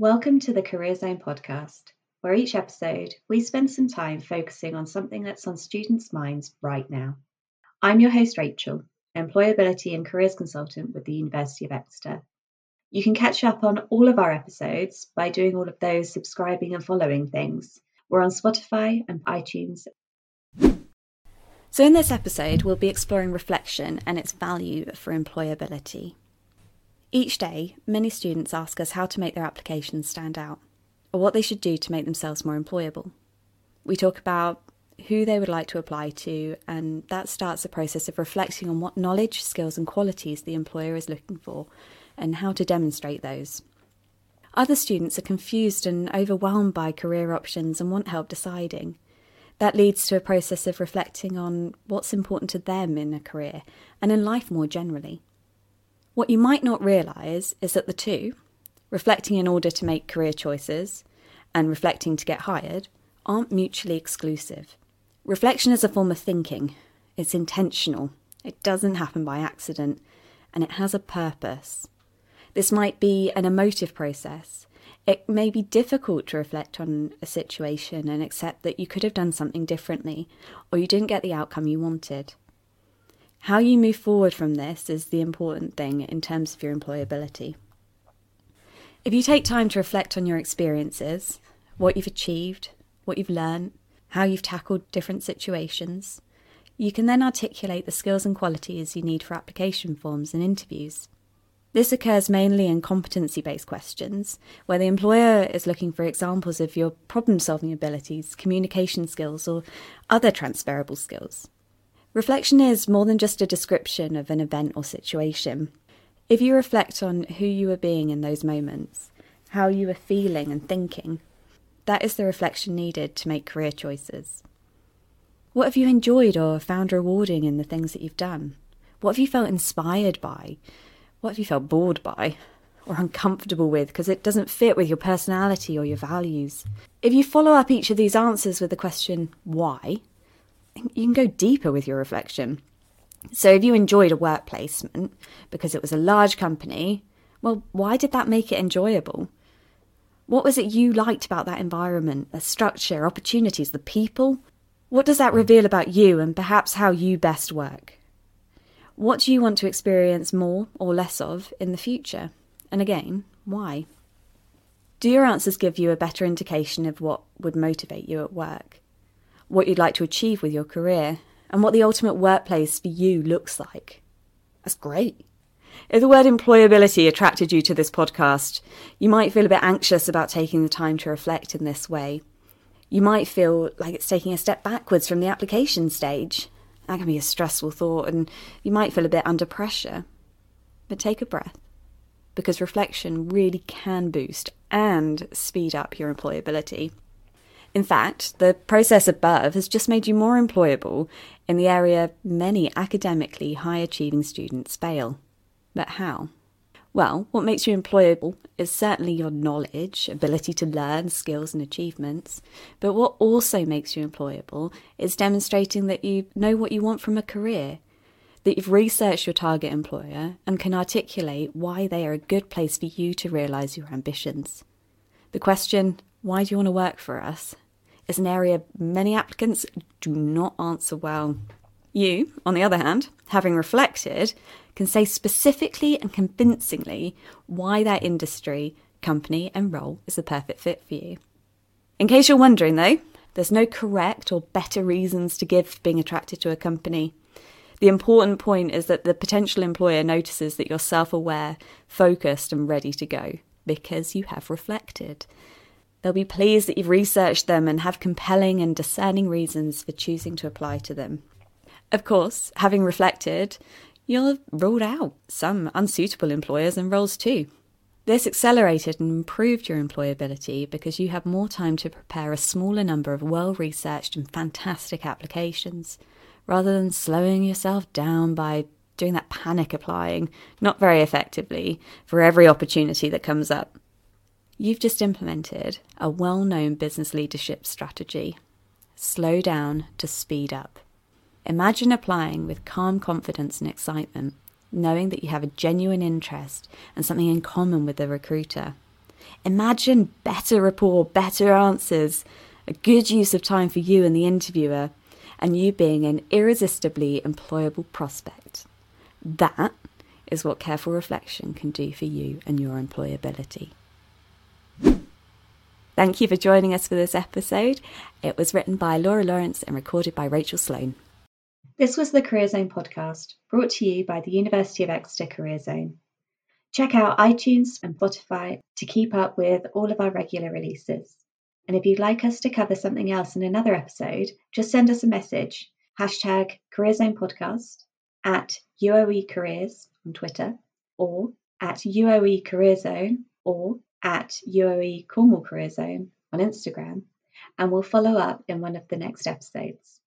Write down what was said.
Welcome to the Career Zone podcast, where each episode we spend some time focusing on something that's on students' minds right now. I'm your host, Rachel, Employability and Careers Consultant with the University of Exeter. You can catch up on all of our episodes by doing all of those subscribing and following things. We're on Spotify and iTunes. So, in this episode, we'll be exploring reflection and its value for employability. Each day, many students ask us how to make their applications stand out, or what they should do to make themselves more employable. We talk about who they would like to apply to, and that starts the process of reflecting on what knowledge, skills, and qualities the employer is looking for, and how to demonstrate those. Other students are confused and overwhelmed by career options and want help deciding. That leads to a process of reflecting on what's important to them in a career and in life more generally. What you might not realise is that the two, reflecting in order to make career choices and reflecting to get hired, aren't mutually exclusive. Reflection is a form of thinking, it's intentional, it doesn't happen by accident, and it has a purpose. This might be an emotive process. It may be difficult to reflect on a situation and accept that you could have done something differently or you didn't get the outcome you wanted. How you move forward from this is the important thing in terms of your employability. If you take time to reflect on your experiences, what you've achieved, what you've learned, how you've tackled different situations, you can then articulate the skills and qualities you need for application forms and interviews. This occurs mainly in competency based questions, where the employer is looking for examples of your problem solving abilities, communication skills, or other transferable skills. Reflection is more than just a description of an event or situation. If you reflect on who you were being in those moments, how you were feeling and thinking, that is the reflection needed to make career choices. What have you enjoyed or found rewarding in the things that you've done? What have you felt inspired by? What have you felt bored by? Or uncomfortable with because it doesn't fit with your personality or your values? If you follow up each of these answers with the question, why, you can go deeper with your reflection. So, if you enjoyed a work placement because it was a large company, well, why did that make it enjoyable? What was it you liked about that environment, the structure, opportunities, the people? What does that reveal about you and perhaps how you best work? What do you want to experience more or less of in the future? And again, why? Do your answers give you a better indication of what would motivate you at work? What you'd like to achieve with your career, and what the ultimate workplace for you looks like. That's great. If the word employability attracted you to this podcast, you might feel a bit anxious about taking the time to reflect in this way. You might feel like it's taking a step backwards from the application stage. That can be a stressful thought, and you might feel a bit under pressure. But take a breath, because reflection really can boost and speed up your employability. In fact, the process above has just made you more employable in the area many academically high achieving students fail. But how? Well, what makes you employable is certainly your knowledge, ability to learn, skills, and achievements. But what also makes you employable is demonstrating that you know what you want from a career, that you've researched your target employer and can articulate why they are a good place for you to realise your ambitions. The question, why do you want to work for us, is an area many applicants do not answer well. You, on the other hand, having reflected, can say specifically and convincingly why that industry, company, and role is the perfect fit for you. In case you're wondering, though, there's no correct or better reasons to give being attracted to a company. The important point is that the potential employer notices that you're self aware, focused, and ready to go because you have reflected. They'll be pleased that you've researched them and have compelling and discerning reasons for choosing to apply to them. Of course, having reflected, you'll have ruled out some unsuitable employers and roles too. This accelerated and improved your employability because you have more time to prepare a smaller number of well researched and fantastic applications, rather than slowing yourself down by doing that panic applying, not very effectively, for every opportunity that comes up. You've just implemented a well known business leadership strategy slow down to speed up. Imagine applying with calm confidence and excitement, knowing that you have a genuine interest and something in common with the recruiter. Imagine better rapport, better answers, a good use of time for you and the interviewer, and you being an irresistibly employable prospect. That is what careful reflection can do for you and your employability. Thank you for joining us for this episode. It was written by Laura Lawrence and recorded by Rachel Sloan. This was the Career Zone podcast, brought to you by the University of Exeter Career Zone. Check out iTunes and Spotify to keep up with all of our regular releases. And if you'd like us to cover something else in another episode, just send us a message. Hashtag Career Zone Podcast at UOE Careers on Twitter or at UOE Career Zone or at UOE Cornwall Career Zone on Instagram. And we'll follow up in one of the next episodes.